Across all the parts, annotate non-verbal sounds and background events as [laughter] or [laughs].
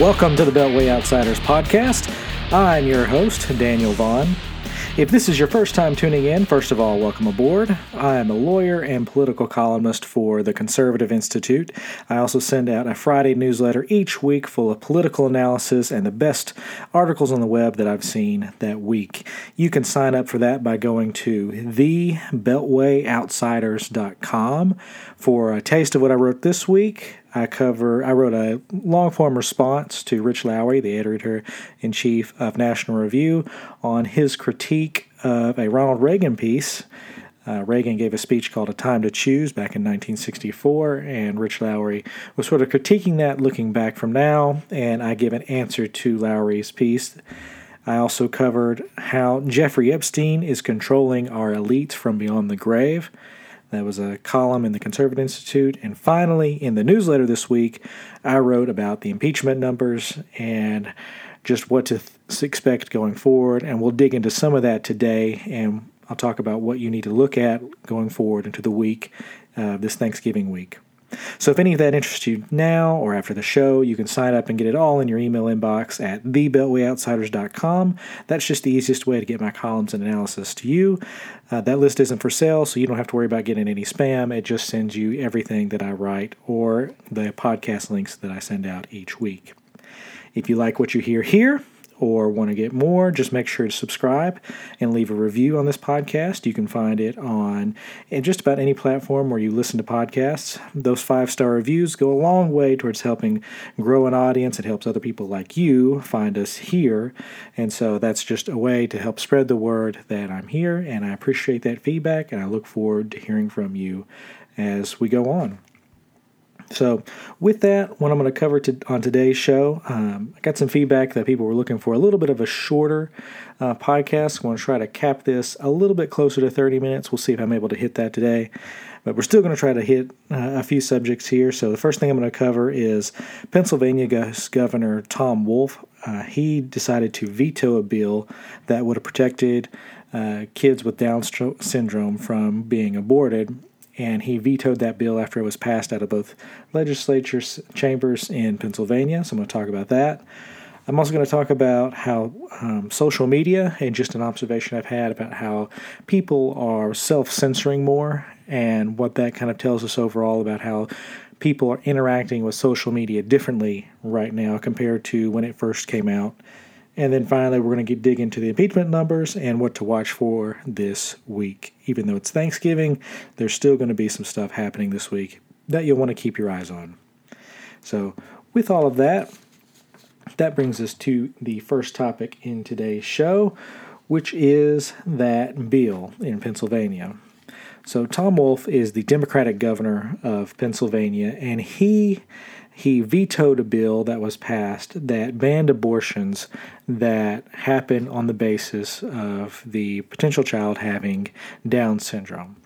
Welcome to the Beltway Outsiders podcast. I'm your host, Daniel Vaughan. If this is your first time tuning in, first of all, welcome aboard. I am a lawyer and political columnist for the Conservative Institute. I also send out a Friday newsletter each week full of political analysis and the best articles on the web that I've seen that week. You can sign up for that by going to thebeltwayoutsiders.com for a taste of what I wrote this week. I cover. I wrote a long form response to Rich Lowry, the editor in chief of National Review, on his critique of a Ronald Reagan piece. Uh, Reagan gave a speech called "A Time to Choose" back in 1964, and Rich Lowry was sort of critiquing that, looking back from now. And I give an answer to Lowry's piece. I also covered how Jeffrey Epstein is controlling our elites from beyond the grave. That was a column in the Conservative Institute. And finally, in the newsletter this week, I wrote about the impeachment numbers and just what to th- expect going forward. And we'll dig into some of that today. And I'll talk about what you need to look at going forward into the week, uh, this Thanksgiving week. So if any of that interests you now or after the show, you can sign up and get it all in your email inbox at thebeltwayoutsiders.com. That's just the easiest way to get my columns and analysis to you. Uh, that list isn't for sale, so you don't have to worry about getting any spam. It just sends you everything that I write or the podcast links that I send out each week. If you like what you hear here, or want to get more, just make sure to subscribe and leave a review on this podcast. You can find it on just about any platform where you listen to podcasts. Those five star reviews go a long way towards helping grow an audience. It helps other people like you find us here. And so that's just a way to help spread the word that I'm here. And I appreciate that feedback and I look forward to hearing from you as we go on. So, with that, what I'm going to cover to, on today's show, um, I got some feedback that people were looking for a little bit of a shorter uh, podcast. I'm going to try to cap this a little bit closer to 30 minutes. We'll see if I'm able to hit that today. But we're still going to try to hit uh, a few subjects here. So, the first thing I'm going to cover is Pennsylvania Governor Tom Wolf. Uh, he decided to veto a bill that would have protected uh, kids with Down syndrome from being aborted and he vetoed that bill after it was passed out of both legislature chambers in Pennsylvania. So I'm going to talk about that. I'm also going to talk about how um, social media and just an observation I've had about how people are self censoring more and what that kind of tells us overall about how people are interacting with social media differently right now compared to when it first came out and then finally, we're going to dig into the impeachment numbers and what to watch for this week. Even though it's Thanksgiving, there's still going to be some stuff happening this week that you'll want to keep your eyes on. So, with all of that, that brings us to the first topic in today's show, which is that bill in Pennsylvania. So, Tom Wolf is the Democratic governor of Pennsylvania, and he he vetoed a bill that was passed that banned abortions that happen on the basis of the potential child having Down syndrome.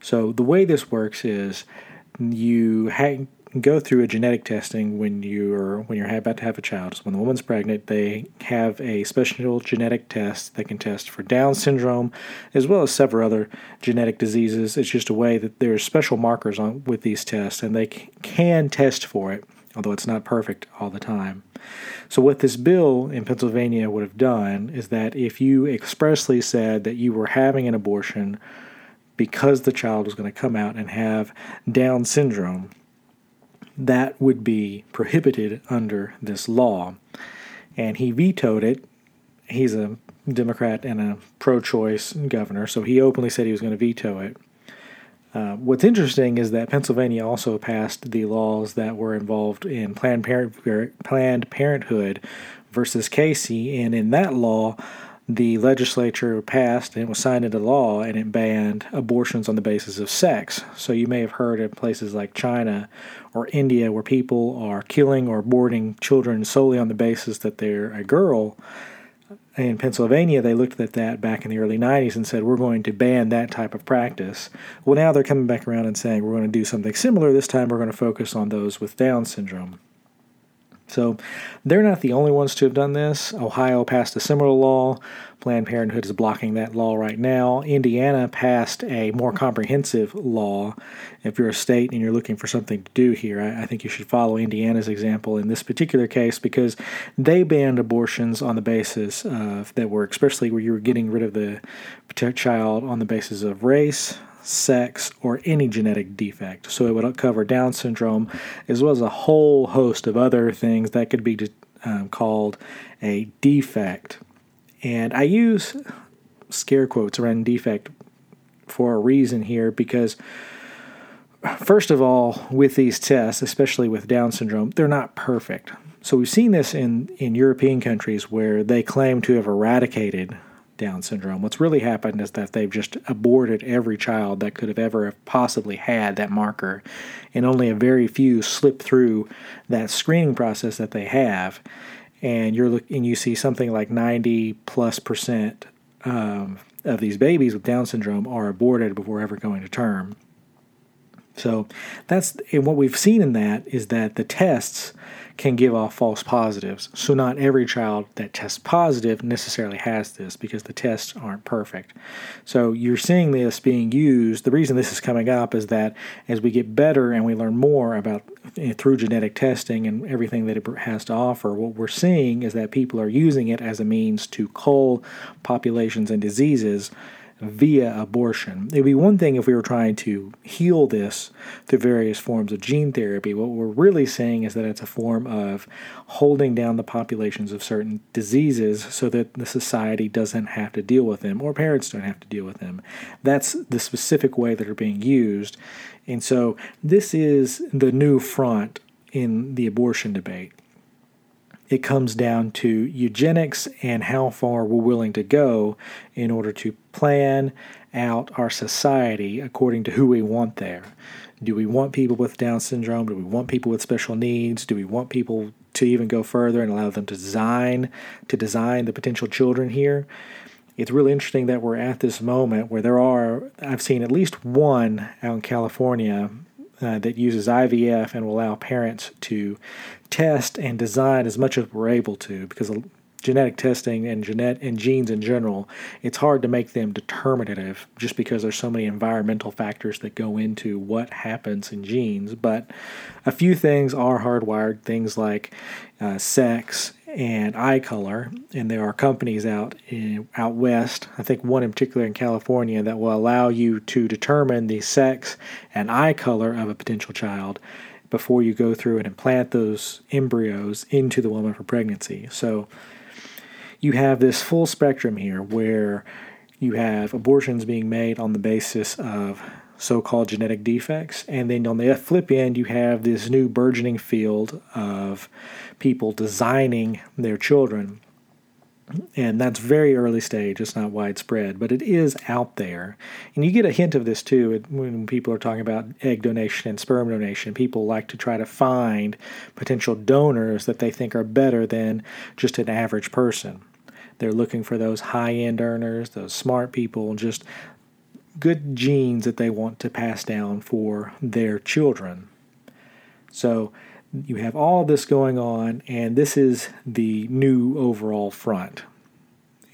So the way this works is you ha- go through a genetic testing when you're when you're about to have a child. So when the woman's pregnant, they have a special genetic test that can test for Down syndrome, as well as several other genetic diseases. It's just a way that there's special markers on with these tests, and they can test for it, although it's not perfect all the time. So what this bill in Pennsylvania would have done is that if you expressly said that you were having an abortion because the child was going to come out and have Down syndrome that would be prohibited under this law. And he vetoed it. He's a Democrat and a pro choice governor, so he openly said he was going to veto it. Uh, what's interesting is that Pennsylvania also passed the laws that were involved in Planned, Parent- Planned Parenthood versus Casey, and in that law, the legislature passed and it was signed into law and it banned abortions on the basis of sex. So you may have heard in places like China or India where people are killing or aborting children solely on the basis that they're a girl. In Pennsylvania, they looked at that back in the early 90s and said, We're going to ban that type of practice. Well, now they're coming back around and saying, We're going to do something similar. This time, we're going to focus on those with Down syndrome. So they're not the only ones to have done this. Ohio passed a similar law. Planned Parenthood is blocking that law right now. Indiana passed a more comprehensive law. If you're a state and you're looking for something to do here, I, I think you should follow Indiana's example in this particular case because they banned abortions on the basis of that were especially where you were getting rid of the child on the basis of race, sex, or any genetic defect. So it would cover Down syndrome as well as a whole host of other things that could be um, called a defect. And I use scare quotes around defect for a reason here because, first of all, with these tests, especially with Down syndrome, they're not perfect. So we've seen this in, in European countries where they claim to have eradicated Down syndrome. What's really happened is that they've just aborted every child that could have ever possibly had that marker, and only a very few slip through that screening process that they have and you're looking, you see something like 90 plus percent um, of these babies with Down syndrome are aborted before ever going to term. So that's and what we've seen in that is that the tests can give off false positives. So not every child that tests positive necessarily has this because the tests aren't perfect. So you're seeing this being used. The reason this is coming up is that as we get better and we learn more about eh, through genetic testing and everything that it has to offer, what we're seeing is that people are using it as a means to cull populations and diseases via abortion. It would be one thing if we were trying to heal this through various forms of gene therapy. What we're really saying is that it's a form of holding down the populations of certain diseases so that the society doesn't have to deal with them or parents don't have to deal with them. That's the specific way that are being used. And so this is the new front in the abortion debate it comes down to eugenics and how far we're willing to go in order to plan out our society according to who we want there. Do we want people with Down syndrome? Do we want people with special needs? Do we want people to even go further and allow them to design to design the potential children here? It's really interesting that we're at this moment where there are I've seen at least one out in California uh, that uses IVF and will allow parents to test and design as much as we're able to because genetic testing and genet and genes in general, it's hard to make them determinative just because there's so many environmental factors that go into what happens in genes. But a few things are hardwired, things like uh, sex and eye color, and there are companies out in, out west. I think one in particular in California that will allow you to determine the sex and eye color of a potential child before you go through and implant those embryos into the woman for pregnancy. So you have this full spectrum here where you have abortions being made on the basis of so called genetic defects. And then on the flip end, you have this new burgeoning field of people designing their children. And that's very early stage, it's not widespread, but it is out there. And you get a hint of this too when people are talking about egg donation and sperm donation. People like to try to find potential donors that they think are better than just an average person. They're looking for those high end earners, those smart people, just good genes that they want to pass down for their children. So you have all this going on, and this is the new overall front.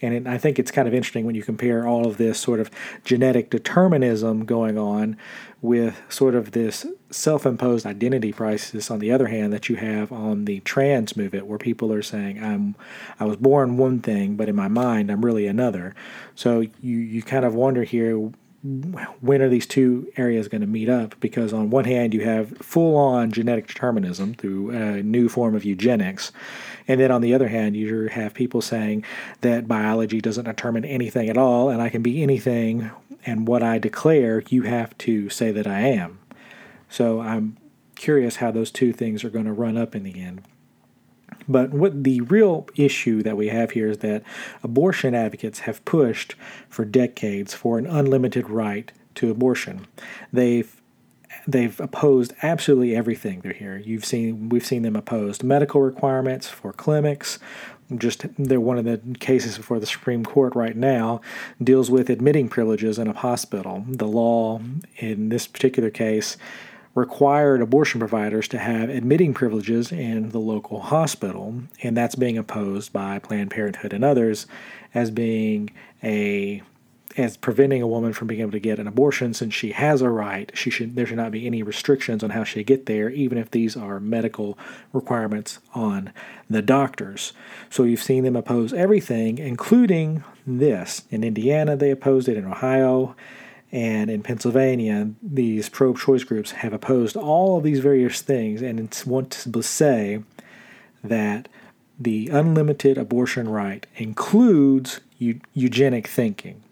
And it, I think it's kind of interesting when you compare all of this sort of genetic determinism going on with sort of this self imposed identity crisis on the other hand that you have on the trans movement where people are saying I'm I was born one thing but in my mind I'm really another. So you you kind of wonder here when are these two areas going to meet up? Because on one hand, you have full on genetic determinism through a new form of eugenics. And then on the other hand, you have people saying that biology doesn't determine anything at all, and I can be anything, and what I declare, you have to say that I am. So I'm curious how those two things are going to run up in the end. But what the real issue that we have here is that abortion advocates have pushed for decades for an unlimited right to abortion. They've they've opposed absolutely everything they're here. You've seen we've seen them oppose medical requirements for clinics. Just they're one of the cases before the Supreme Court right now deals with admitting privileges in a hospital. The law in this particular case required abortion providers to have admitting privileges in the local hospital, and that's being opposed by Planned Parenthood and others as being a as preventing a woman from being able to get an abortion. Since she has a right she should there should not be any restrictions on how she get there even if these are medical requirements on the doctors. So you've seen them oppose everything including this. In indiana they opposed it. In ohio and in Pennsylvania, these pro choice groups have opposed all of these various things and want to say that the unlimited abortion right includes eugenic thinking.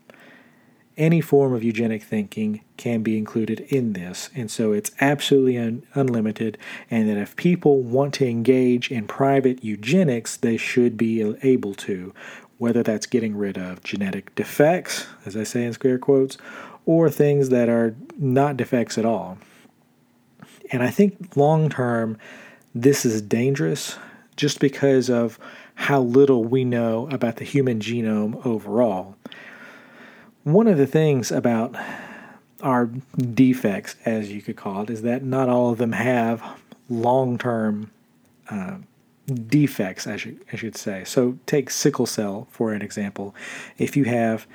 Any form of eugenic thinking can be included in this, and so it's absolutely un- unlimited. And that if people want to engage in private eugenics, they should be able to, whether that's getting rid of genetic defects, as I say in square quotes, or things that are not defects at all. And I think long term, this is dangerous just because of how little we know about the human genome overall. One of the things about our defects, as you could call it, is that not all of them have long term uh, defects, I should, I should say. So, take sickle cell for an example. If you have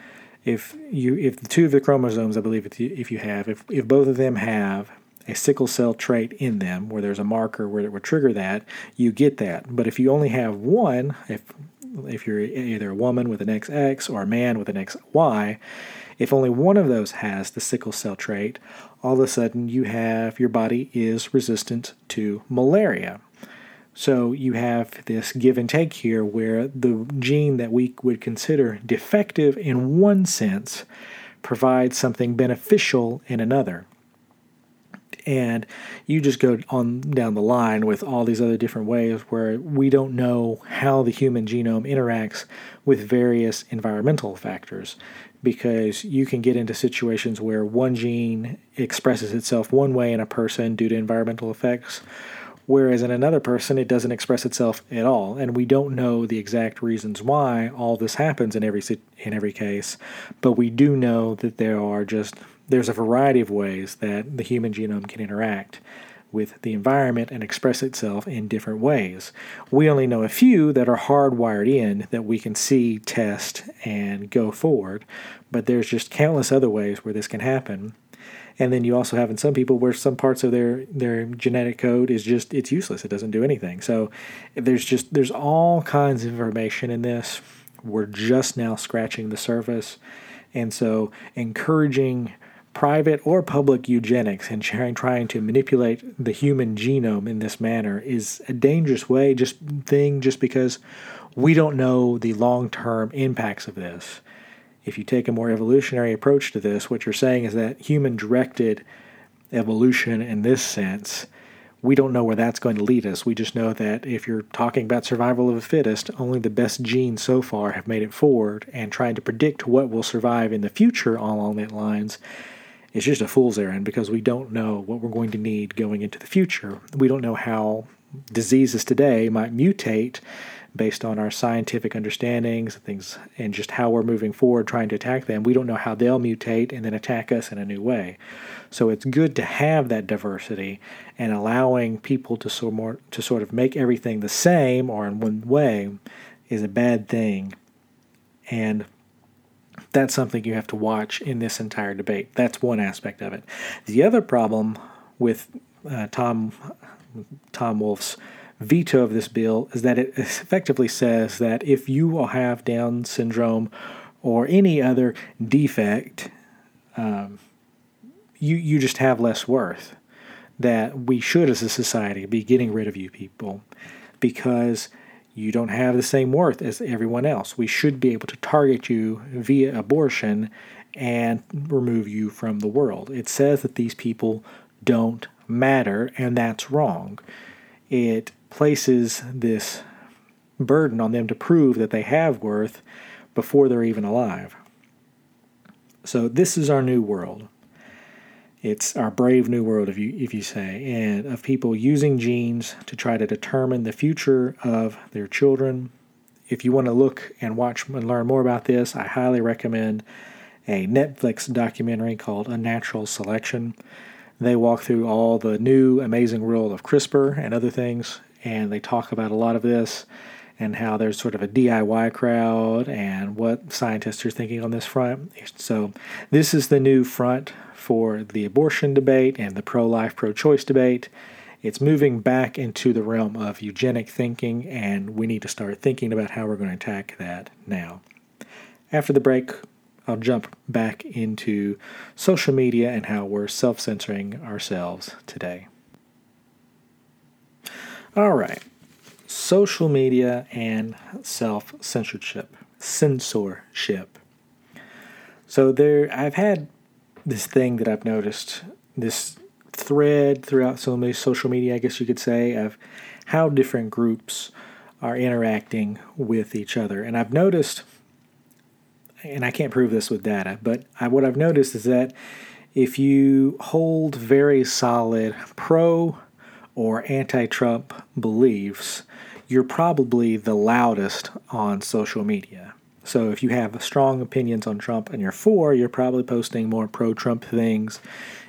if you if the two of the chromosomes, I believe if you, have if if both of them have a sickle cell trait in them where there's a marker where it would trigger that, you get that. But if you only have one, if if you're either a woman with an XX or a man with an XY, if only one of those has the sickle cell trait, all of a sudden you have your body is resistant to malaria. So you have this give and take here where the gene that we would consider defective in one sense provides something beneficial in another. And you just go on down the line with all these other different ways where we don't know how the human genome interacts with various environmental factors because you can get into situations where one gene expresses itself one way in a person due to environmental effects whereas in another person it doesn't express itself at all and we don't know the exact reasons why all this happens in every in every case but we do know that there are just there's a variety of ways that the human genome can interact with the environment and express itself in different ways. We only know a few that are hardwired in that we can see, test, and go forward, but there's just countless other ways where this can happen and then you also have in some people where some parts of their their genetic code is just it's useless. It doesn't do anything. So there's just there's all kinds of information in this. We're just now scratching the surface. And so encouraging private or public eugenics and trying, trying to manipulate the human genome in this manner is a dangerous way just thing just because we don't know the long-term impacts of this if you take a more evolutionary approach to this, what you're saying is that human directed evolution in this sense, we don't know where that's going to lead us. We just know that if you're talking about survival of the fittest, only the best genes so far have made it forward, and trying to predict what will survive in the future along that lines is just a fool's errand because we don't know what we're going to need going into the future. We don't know how diseases today might mutate based on our scientific understandings and things and just how we're moving forward trying to attack them, we don't know how they'll mutate and then attack us in a new way. So it's good to have that diversity and allowing people to sort more to sort of make everything the same or in one way is a bad thing. And that's something you have to watch in this entire debate. That's one aspect of it. The other problem with uh, Tom Tom Wolf's veto of this bill is that it [laughs] effectively says that if you will have Down syndrome or any other defect, um, you you just have less worth. That we should, as a society, be getting rid of you people because you don't have the same worth as everyone else. We should be able to target you via abortion and remove you from the world. It says that these people don't matter, and that's wrong. It places this burden on them to prove that they have worth before they're even alive. So this is our new world. It's our brave new world, if you if you say, and of people using genes to try to determine the future of their children. If you want to look and watch and learn more about this, I highly recommend a Netflix documentary called Unnatural Selection. They walk through all the new amazing world of CRISPR and other things, and they talk about a lot of this and how there's sort of a DIY crowd and what scientists are thinking on this front. So, this is the new front for the abortion debate and the pro life, pro choice debate. It's moving back into the realm of eugenic thinking, and we need to start thinking about how we're going to attack that now. After the break, I'll jump back into social media and how we're self censoring ourselves today. All right social media and self censorship. Censorship. So there, I've had this thing that I've noticed, this thread throughout so many social media, I guess you could say, of how different groups are interacting with each other. And I've noticed, and I can't prove this with data, but I, what I've noticed is that if you hold very solid pro or anti Trump beliefs, you're probably the loudest on social media. So if you have strong opinions on Trump and you're for, you're probably posting more pro Trump things.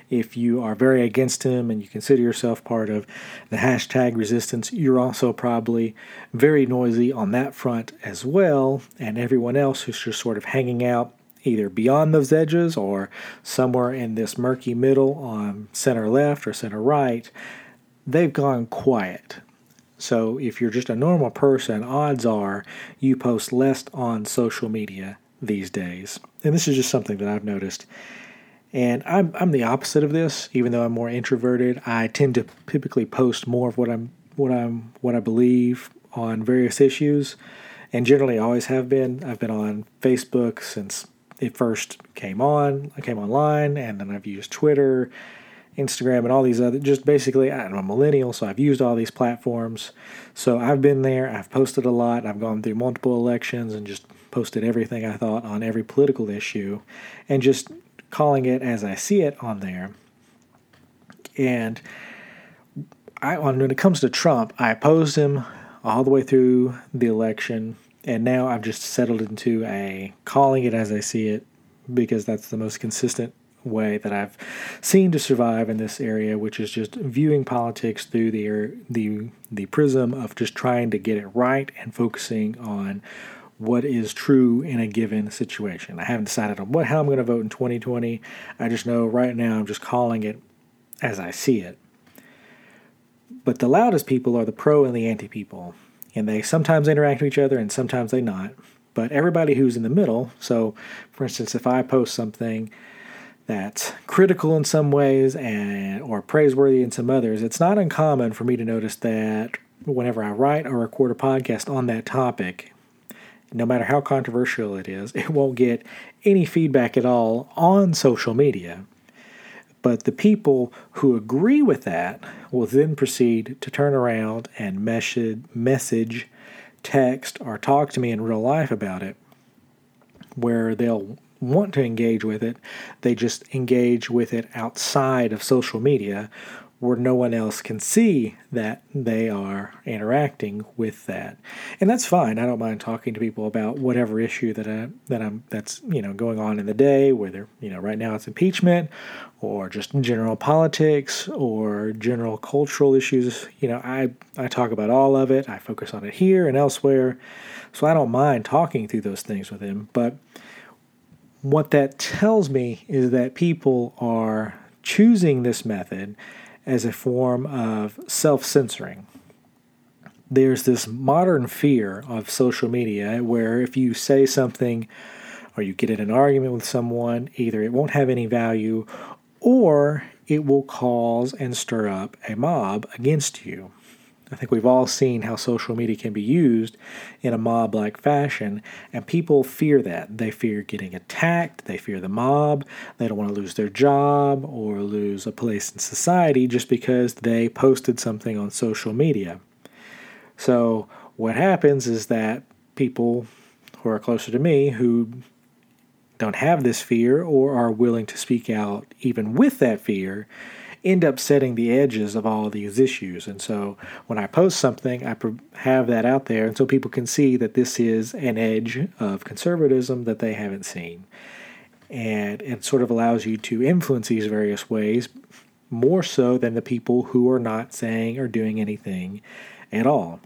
If you are very against him and you consider yourself part of the hashtag resistance, you're also probably very noisy on that front as well. And everyone else who's just sort of hanging out either beyond those edges or somewhere in this murky middle on center left or center right, they've gone quiet. So if you're just a normal person, odds are you post less on social media these days. And this is just something that I've noticed. And I'm I'm the opposite of this, even though I'm more introverted. I tend to typically post more of what I'm what I'm what I believe on various issues, and generally always have been. I've been on Facebook since it first came on. I came online, and then I've used Twitter Instagram and all these other just basically I'm a millennial, so I've used all these platforms. So I've been there, I've posted a lot, I've gone through multiple elections and just posted everything I thought on every political issue and just calling it as I see it on there. And I when it comes to Trump, I opposed him all the way through the election and now I've just settled into a calling it as I see it because that's the most consistent way that I've seen to survive in this area, which is just viewing politics through the the the prism of just trying to get it right and focusing on what is true in a given situation. I haven't decided on what how I'm going to vote in 2020. I just know right now I'm just calling it as I see it. But the loudest people are the pro and the anti people, and they sometimes interact with each other and sometimes they not. But everybody who's in the middle, so for instance, if I post something that's critical in some ways and or praiseworthy in some others, it's not uncommon for me to notice that whenever I write or record a podcast on that topic, no matter how controversial it is, [laughs] it won't get any feedback at all on social media. But the people who agree with that will then proceed to turn around and message, message, text, or talk to me in real life about it, where they'll want to engage with it, they just engage with it outside of social media where no one else can see that they are interacting with that. And that's fine. I don't mind talking to people about whatever issue that I that I'm that's, you know, going on in the day, whether, you know, right now it's impeachment or just general politics or general cultural issues. You know, I I talk about all of it. I focus on it here and elsewhere. So I don't mind talking through those things with him, but what that tells me is that people are choosing this method as a form of self censoring. There's this modern fear of social media where if you say something or you get in an argument with someone, either it won't have any value or it will cause and stir up a mob against you. I think we've all seen how social media can be used in a mob like fashion, and people fear that. They fear getting attacked, they fear the mob, they don't want to lose their job or lose a place in society just because they posted something on social media. So, what happens is that people who are closer to me who don't have this fear or are willing to speak out even with that fear end up setting the edges of all of these issues. And so when I post something, I have that out there, and so people can see that this is an edge of conservatism that they haven't seen. And it sort of allows you to influence these various ways more so than the people who are not saying or doing anything at all.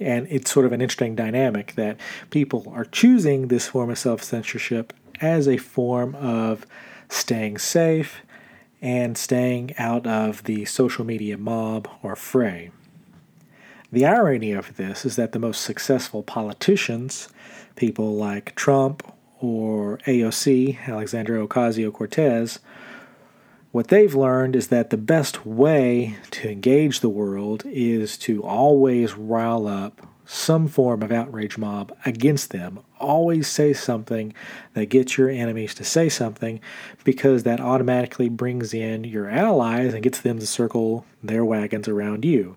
And it's sort of an interesting dynamic that people are choosing this form of self censorship as a form of staying safe and staying out of the social media mob or fray. The irony of this is that the most successful politicians, people like Trump or AOC, Alexandria Ocasio Cortez, what they've learned is that the best way to engage the world is to always rile up some form of outrage mob against them. Always say something that gets your enemies to say something because that automatically brings in your allies and gets them to circle their wagons around you.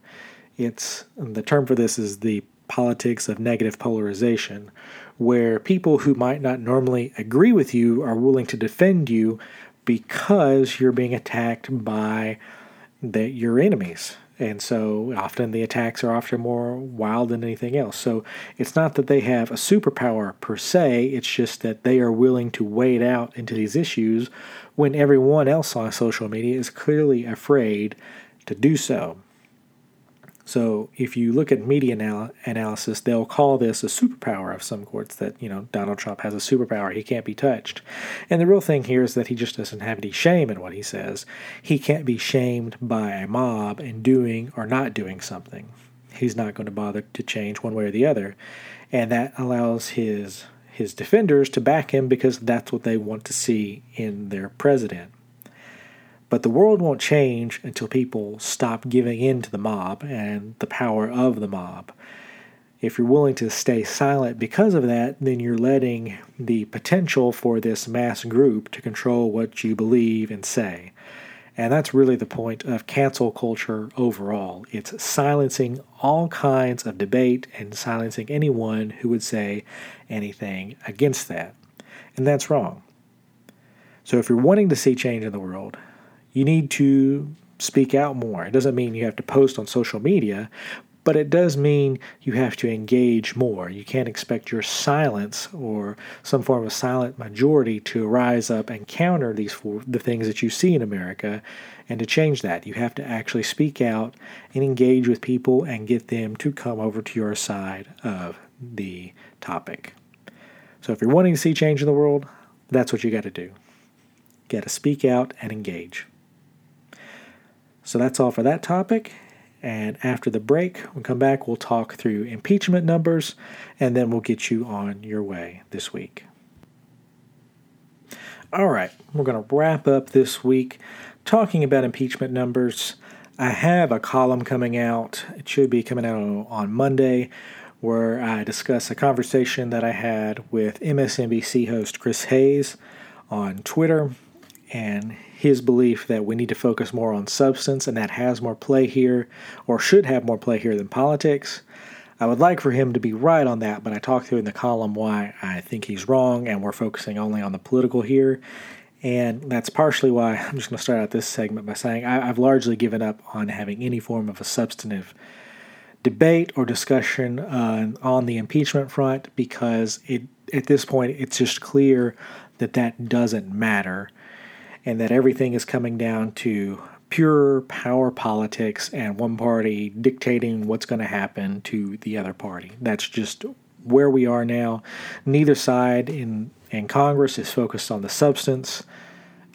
It's the term for this is the politics of negative polarization, where people who might not normally agree with you are willing to defend you because you're being attacked by your enemies. And so often the attacks are often more wild than anything else. So it's not that they have a superpower per se, it's just that they are willing to wade out into these issues when everyone else on social media is clearly afraid to do so. So if you look at media anal- analysis, they'll call this a superpower of some courts that, you know, Donald Trump has a superpower. He can't be touched. And the real thing here is that he just doesn't have any shame in what he says. He can't be shamed by a mob in doing or not doing something. He's not going to bother to change one way or the other. And that allows his his defenders to back him because that's what they want to see in their president. But the world won't change until people stop giving in to the mob and the power of the mob. If you're willing to stay silent because of that, then you're letting the potential for this mass group to control what you believe and say. And that's really the point of cancel culture overall. It's silencing all kinds of debate and silencing anyone who would say anything against that. And that's wrong. So if you're wanting to see change in the world, you need to speak out more. It doesn't mean you have to post on social media, but it does mean you have to engage more. You can't expect your silence or some form of silent majority to rise up and counter these four, the things that you see in America and to change that. You have to actually speak out and engage with people and get them to come over to your side of the topic. So if you're wanting to see change in the world, that's what you got to do. Got to speak out and engage. So that's all for that topic. And after the break, we'll come back, we'll talk through impeachment numbers, and then we'll get you on your way this week. All right, we're going to wrap up this week talking about impeachment numbers. I have a column coming out, it should be coming out on Monday, where I discuss a conversation that I had with MSNBC host Chris Hayes on Twitter. And his belief that we need to focus more on substance and that has more play here, or should have more play here than politics. I would like for him to be right on that, but I talked through in the column why I think he's wrong, and we're focusing only on the political here. And that's partially why [laughs] I'm just going to start out this segment by saying I, have largely given up on having any form of a substantive debate or discussion uh, on the impeachment front because it at this point it's just clear that that doesn't matter and that everything is coming down to pure power politics and one party dictating what's going to happen to the other party. That's just where we are now. Neither side in, in Congress is focused on the substance.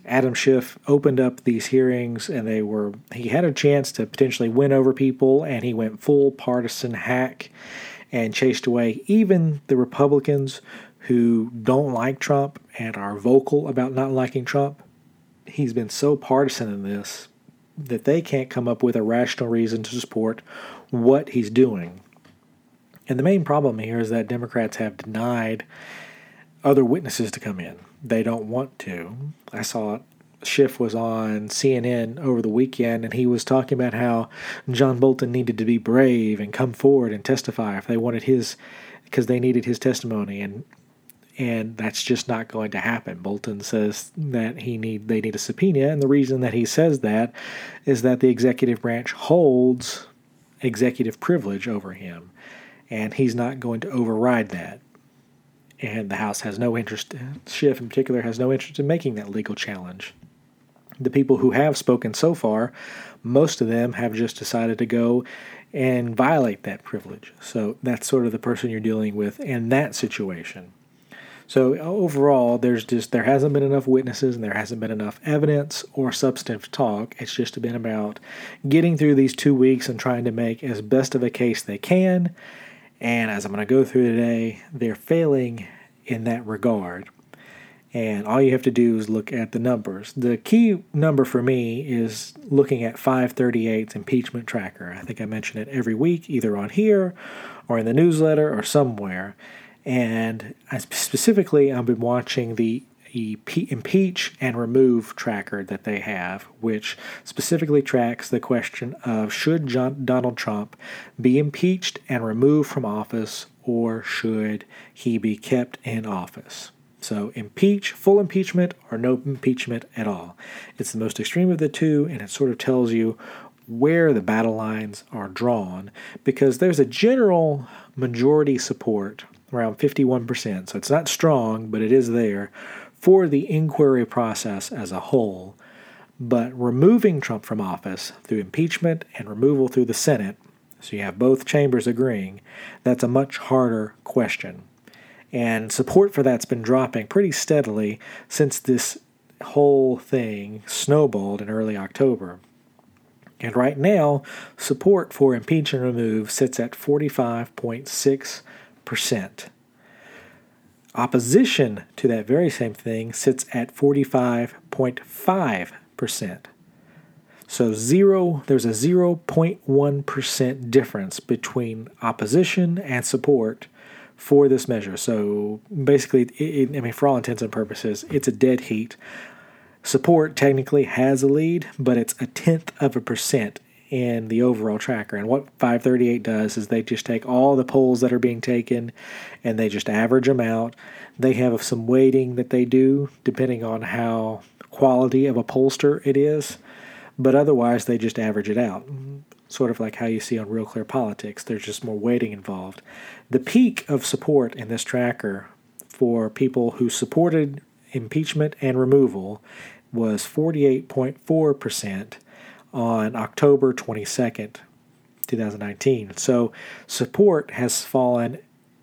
Adam Schiff opened up these hearings and they were he had a chance to potentially win over people and he went full partisan hack and chased away even the Republicans who don't like Trump and are vocal about not liking Trump he's been so partisan in this that they can't come up with a rational reason to support what he's doing. And the main problem here is that Democrats have denied other witnesses to come in. They don't want to. I saw. Schiff was on CNN over the weekend, and he was talking about how John Bolton needed to be brave and come forward and testify if they wanted his, because they needed his testimony. And and that's just not going to happen. Bolton says that he need they need a subpoena, and the reason that he says that is that the executive branch holds executive privilege over him, and he's not going to override that. And the House has no interest, Schiff in particular, has no interest in making that legal challenge. the people who have spoken so far, most of them have just decided to go and violate that privilege. So that's sort of the person you're dealing with in that situation. So overall, there's just there hasn't been enough witnesses and there hasn't been enough evidence or substantive talk. It's just been about getting through these two weeks and trying to make as best of a case they can. And as I'm going to go through today, they're failing in that regard. And all you have to do is look at the numbers. The key number for me is looking at 538's impeachment tracker. I think I mention it every week, either on here or in the newsletter or somewhere. And I specifically, I've been watching the impeach and remove tracker that they have, which specifically tracks the question of should John, Donald Trump be impeached and removed from office or should he be kept in office? So, impeach, full impeachment, or no impeachment at all. It's the most extreme of the two, and it sort of tells you where the battle lines are drawn because there's a general majority support, around 51%. So, it's not strong, but it is there for the inquiry process as a whole. But removing Trump from office through impeachment and removal through the Senate, so you have both chambers agreeing, that's a much harder question. And support for that's been dropping pretty steadily since this whole thing snowballed in early October. And right now, support for impeach and remove sits at 45.6%. Opposition to that very same thing sits at 45.5%. So zero, there's a 0.1% difference between opposition and support for this measure. So basically, it, it, I mean, for all intents and purposes, it's a dead heat. Support technically has a lead, but it's a tenth of a percent in the overall tracker. And what 538 does is they just take all the polls that are being taken and they just average them out. They have some weighting that they do depending on how quality of a pollster it is, but otherwise they just average it out sort of like how you see on Real Clear Politics. There's just more weighting involved. The peak of support in this tracker for people who supported impeachment and removal was 48.4% on October 22nd, 2019. So support has fallen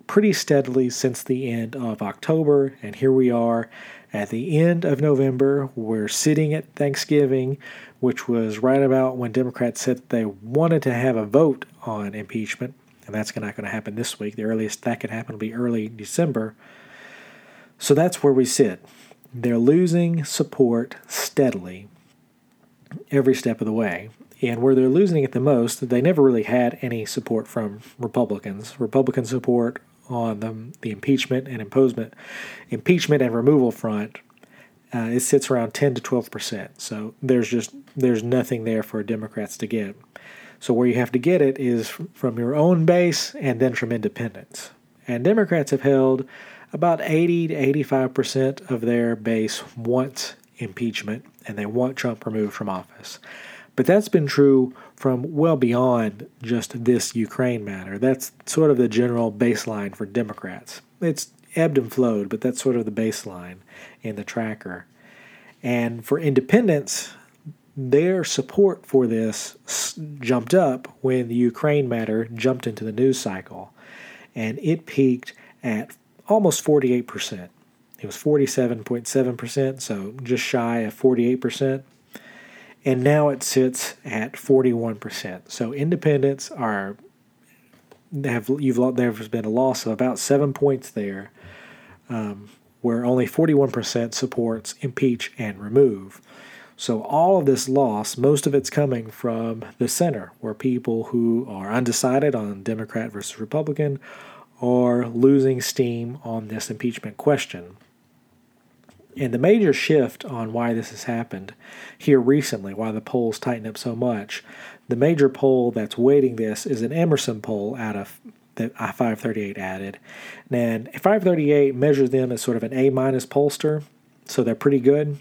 pretty steadily since the end of October, and here we are at the end of November. We're sitting at Thanksgiving which was right about when Democrats said they wanted to have a vote on impeachment, and that's not going to happen this week. The earliest that could happen will be early December. So that's where we sit. They're losing support steadily every step of the way. And where they're losing it the most, they never really had any support from Republicans. Republican support on the, the impeachment and imposement, impeachment and removal front uh, it sits around 10 to 12 percent. So there's just there's nothing there for Democrats to get. So where you have to get it is from your own base and then from independents. And Democrats have held about 80 to 85 percent of their base wants impeachment and they want Trump removed from office. But that's been true from well beyond just this Ukraine matter. That's sort of the general baseline for Democrats. It's ebbed and flowed, but that's sort of the baseline in the tracker. And for independents, their support for this jumped up when the Ukraine matter jumped into the news cycle. And it peaked at almost 48%. It was 47.7%, so just shy of 48%. And now it sits at 41%. So independents are have you've there's been a loss of about seven points there um, where only 41% supports impeach and remove. So, all of this loss, most of it's coming from the center, where people who are undecided on Democrat versus Republican are losing steam on this impeachment question. And the major shift on why this has happened here recently, why the polls tighten up so much, the major poll that's weighting this is an Emerson poll out of that I-538 added. And 538 measures them as sort of an A minus pollster, so they're pretty good.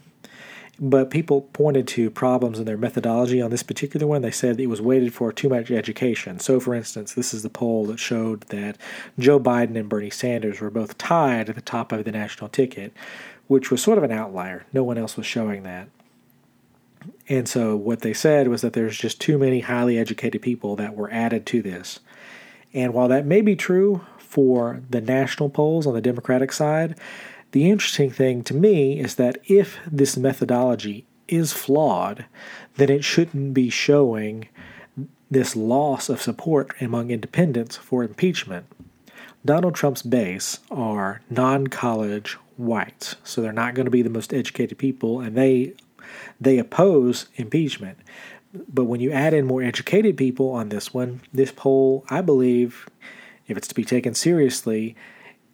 But people pointed to problems in their methodology on this particular one. They said it was weighted for too much education. So, for instance, this is the poll that showed that Joe Biden and Bernie Sanders were both tied at the top of the national ticket, which was sort of an outlier. No one else was showing that. And so what they said was that there's just too many highly educated people that were added to this. And while that may be true for the national polls on the Democratic side, the interesting thing to me is that if this methodology is flawed, then it shouldn't be showing this loss of support among independents for impeachment. Donald Trump's base are non college whites, so they're not going to be the most educated people, and they they oppose impeachment. But when you add in more educated people on this one, this poll, I believe, if it's to be taken seriously,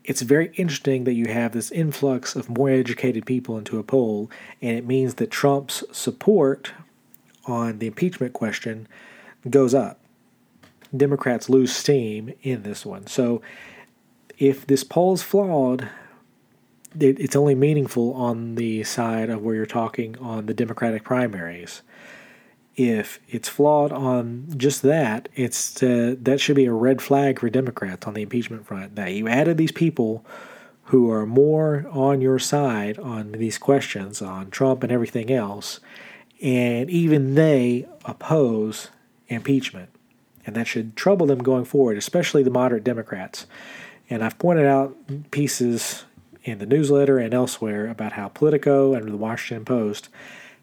it's very interesting that you have this influx of more educated people into a poll, and it means that Trump's support on the impeachment question goes up. Democrats lose steam in this one. So if this poll is flawed, it, it's only meaningful on the side of where you're talking on the Democratic primaries. If it's flawed on just that, it's uh, that should be a red flag for Democrats on the impeachment front. That you added these people who are more on your side on these questions on Trump and everything else, and even they oppose impeachment, and that should trouble them going forward, especially the moderate Democrats. And I've pointed out pieces in the newsletter and elsewhere about how Politico and the Washington Post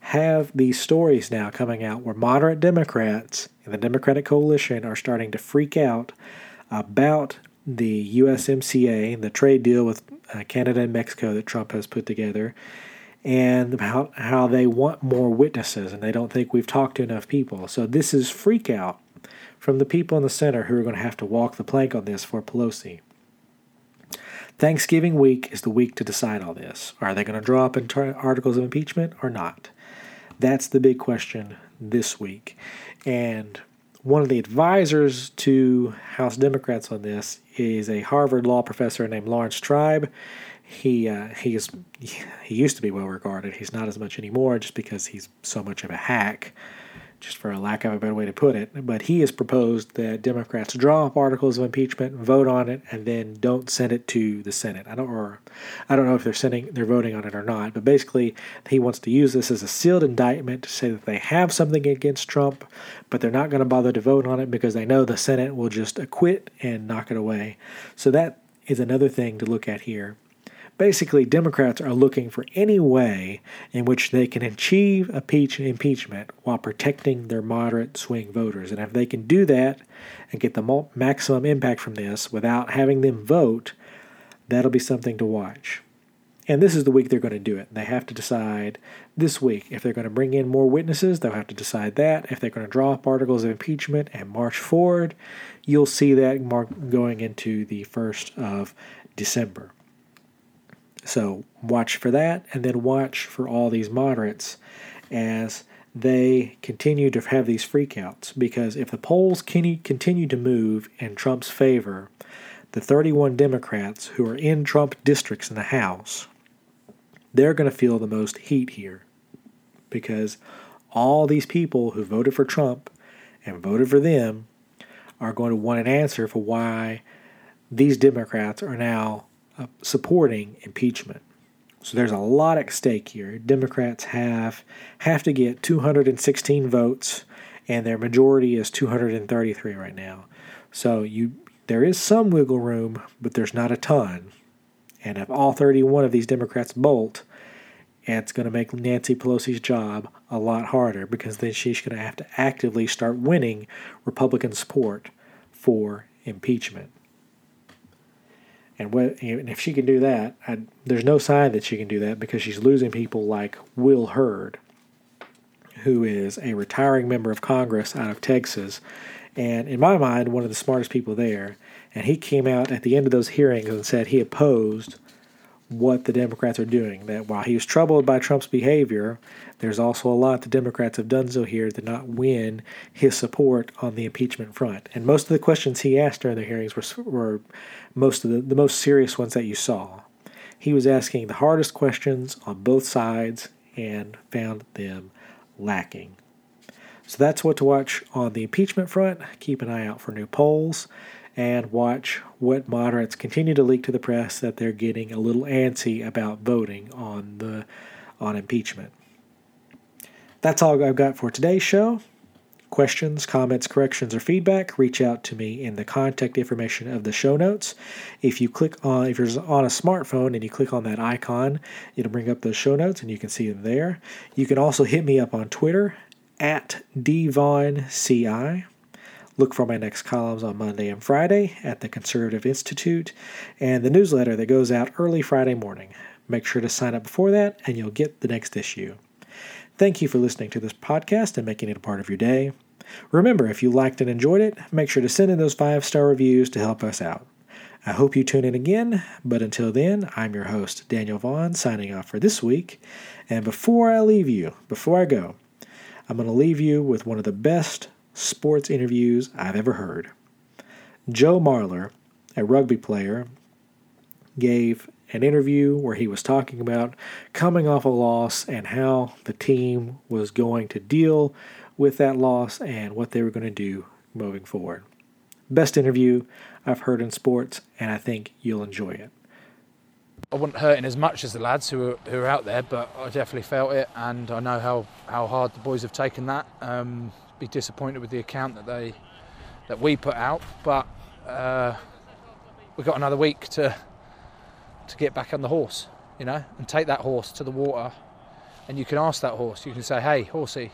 have these stories now coming out where moderate Democrats and the Democratic coalition are starting to freak out about the USMCA, and the trade deal with uh, Canada and Mexico that Trump has put together, and about how they want more witnesses and they don't think we've talked to enough people. So this is freak out from the people in the center who are going to have to walk the plank on this for Pelosi. Thanksgiving week is the week to decide all this. Are they going to draw up articles of impeachment or not? That's the big question this week. And one of the advisors to House Democrats on this is a Harvard law professor named Laurence Tribe. He uh, he is he used to be well regarded. He's not as much anymore, just because he's so much of a hack just for a lack of a better way to put it. But he has proposed that Democrats draw up articles of impeachment, vote on it, and then don't send it to the Senate. I don't, or I don't know if they're sending, they're voting on it or not. But basically, he wants to use this as a sealed indictment to say that they have something against Trump, but they're not going to bother to vote on it because they know the Senate will just acquit and knock it away. So that is another thing to look at here. Basically, Democrats are looking for any way in which they can achieve impeachment while protecting their moderate swing voters. And if they can do that and get the maximum impact from this without having them vote, that'll be something to watch. And this is the week they're going to do it. They have to decide this week if they're going to bring in more witnesses. They'll have to decide that. If they're going to draw up articles of impeachment and march forward, you'll see that going into the 1st of December. So watch for that, and then watch for all these moderates as they continue to have these freakouts. Because if the polls continue to move in Trump's favor, the 31 Democrats who are in Trump districts in the House, they're going to feel the most heat here. Because all these people who voted for Trump and voted for them are going to want an answer for why these Democrats are now uh, supporting impeachment. So there's a lot at stake here. Democrats have have to get 216 votes, and their majority is 233 right now. So you there is some wiggle room, but there's not a ton. And if all 31 of these Democrats bolt, it's going to make Nancy Pelosi's job a lot harder because then she's going to have to actively start winning Republican support for impeachment. And, what, and if she can do that, I, there's no sign that she can do that because she's losing people like Will Hurd, who is a retiring member of Congress out of Texas, and in my mind, one of the smartest people there. And he came out at the end of those hearings and said he opposed what the Democrats are doing. That while he was troubled by Trump's behavior, there's also a lot the Democrats have done so here to not win his support on the impeachment front. And most of the questions he asked during the hearings were, were most of the, the most serious ones that you saw. He was asking the hardest questions on both sides and found them lacking. So that's what to watch on the impeachment front. Keep an eye out for new polls and watch what moderates continue to leak to the press that they're getting a little antsy about voting on the on impeachment. That's all I've got for today's show. Questions, comments, corrections, or feedback, reach out to me in the contact information of the show notes. If you click on, if you're on a smartphone and you click on that icon, it'll bring up those show notes and you can see them there. You can also hit me up on Twitter at DVaughanCI. Look for my next columns on Monday and Friday at the Conservative Institute and the newsletter that goes out early Friday morning. Make sure to sign up before that and you'll get the next issue. Thank you for listening to this podcast and making it a part of your day. Remember, if you liked and enjoyed it, make sure to send in those five star reviews to help us out. I hope you tune in again, but until then, I'm your host, Daniel Vaughan, signing off for this week. And before I leave you, before I go, I'm going to leave you with one of the best sports interviews I've ever heard. Joe Marler, a rugby player, gave an interview where he was talking about coming off a loss and how the team was going to deal with that loss and what they were going to do moving forward. Best interview I've heard in sports, and I think you'll enjoy it. I wasn't hurting as much as the lads who were, who were out there, but I definitely felt it, and I know how, how hard the boys have taken that. Um, be disappointed with the account that they that we put out, but uh, we've got another week to to get back on the horse, you know, and take that horse to the water. And you can ask that horse. You can say, "Hey, horsey,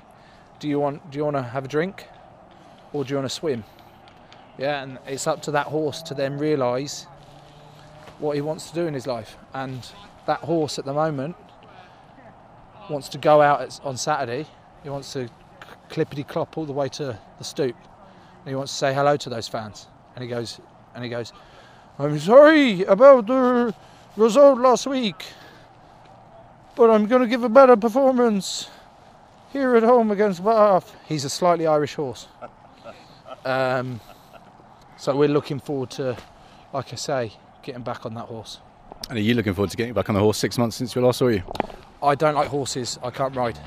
do you want do you want to have a drink, or do you want to swim?" Yeah, and it's up to that horse to then realise what he wants to do in his life. And that horse at the moment wants to go out on Saturday. He wants to clippity clop all the way to the stoop, and he wants to say hello to those fans. And he goes, and he goes, "I'm sorry about the result last week, but I'm going to give a better performance here at home against Bath." He's a slightly Irish horse, [laughs] um, so we're looking forward to, like I say, getting back on that horse. And are you looking forward to getting back on the horse six months since your loss, or you? I don't like horses. I can't ride.